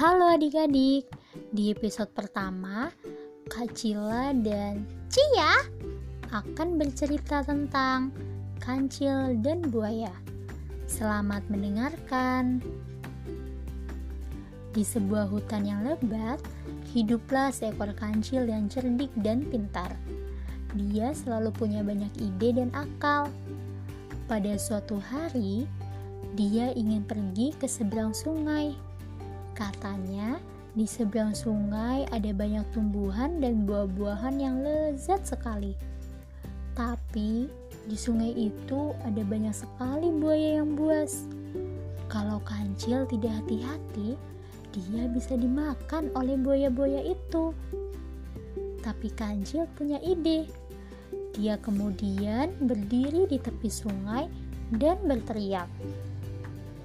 Halo adik-adik, di episode pertama Kak Cila dan Cia akan bercerita tentang kancil dan buaya. Selamat mendengarkan. Di sebuah hutan yang lebat, hiduplah seekor kancil yang cerdik dan pintar. Dia selalu punya banyak ide dan akal. Pada suatu hari, dia ingin pergi ke seberang sungai. Katanya, di seberang sungai ada banyak tumbuhan dan buah-buahan yang lezat sekali. Tapi di sungai itu ada banyak sekali buaya yang buas. Kalau kancil tidak hati-hati, dia bisa dimakan oleh buaya-buaya itu. Tapi kancil punya ide. Dia kemudian berdiri di tepi sungai dan berteriak,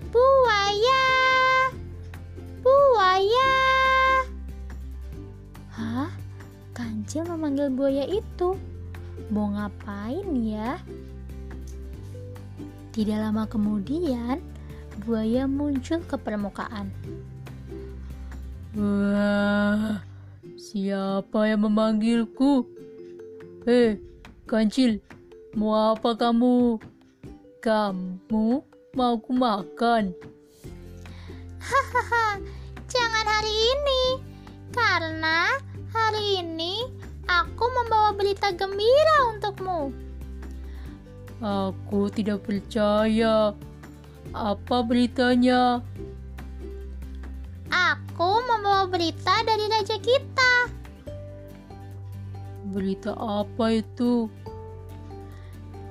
"Buaya! Kancil memanggil buaya itu. Mau ngapain ya? Tidak lama kemudian, buaya muncul ke permukaan. Wah, siapa yang memanggilku? Hei, kancil, mau apa kamu? Kamu mau ku makan? Hahaha, jangan hari ini, karena hari ini aku membawa berita gembira untukmu. Aku tidak percaya. Apa beritanya? Aku membawa berita dari raja kita. Berita apa itu?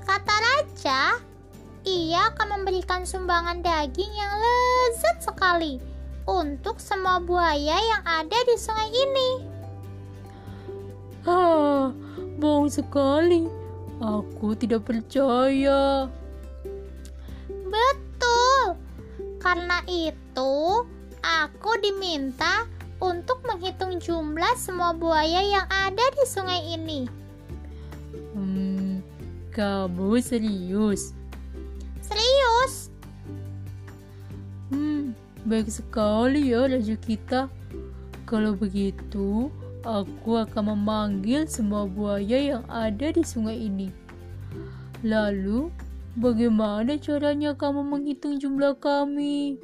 Kata raja, ia akan memberikan sumbangan daging yang lezat sekali untuk semua buaya yang ada di sungai ini. Ah, bohong sekali. Aku tidak percaya. Betul. Karena itu, aku diminta untuk menghitung jumlah semua buaya yang ada di sungai ini. Hmm, kamu serius? Serius? Hmm, baik sekali ya raja kita. Kalau begitu, aku akan memanggil semua buaya yang ada di sungai ini. Lalu, bagaimana caranya kamu menghitung jumlah kami?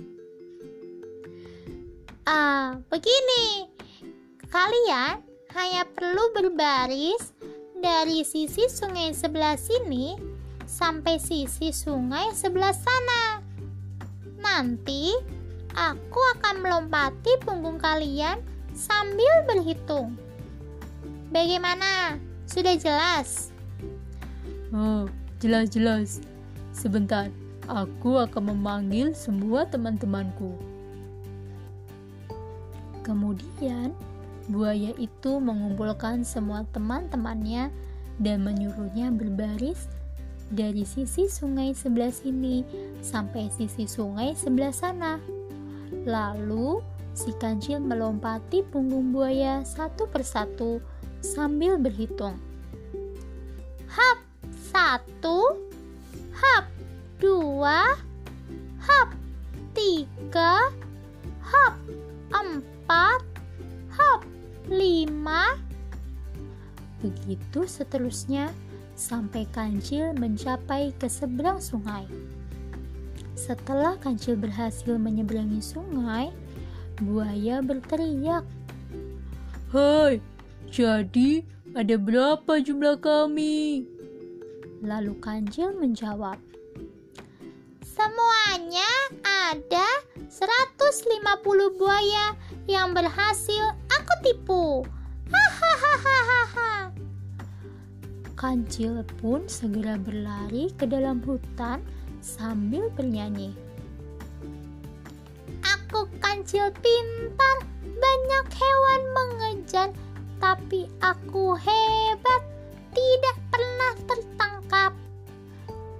Ah, begini. Kalian hanya perlu berbaris dari sisi sungai sebelah sini sampai sisi sungai sebelah sana. Nanti aku akan melompati punggung kalian sambil berhitung. Bagaimana? Sudah jelas? Oh, jelas-jelas. Sebentar, aku akan memanggil semua teman-temanku. Kemudian, buaya itu mengumpulkan semua teman-temannya dan menyuruhnya berbaris dari sisi sungai sebelah sini sampai sisi sungai sebelah sana. Lalu, si kancil melompati punggung buaya satu persatu sambil berhitung. Hap satu, hap dua, hap tiga, hap empat, hap lima. Begitu seterusnya sampai kancil mencapai ke seberang sungai. Setelah kancil berhasil menyeberangi sungai, buaya berteriak, Hai, jadi ada berapa jumlah kami? Lalu kancil menjawab, Semuanya ada 150 buaya yang berhasil aku tipu. Hahaha. Kancil pun segera berlari ke dalam hutan sambil bernyanyi. Aku kancil pintar, banyak hewan mengejar, tapi aku hebat, tidak pernah tertangkap.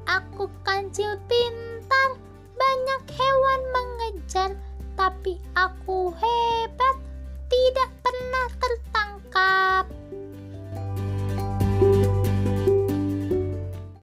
Aku kancil pintar, banyak hewan mengejar, tapi aku hebat, tidak pernah tertangkap.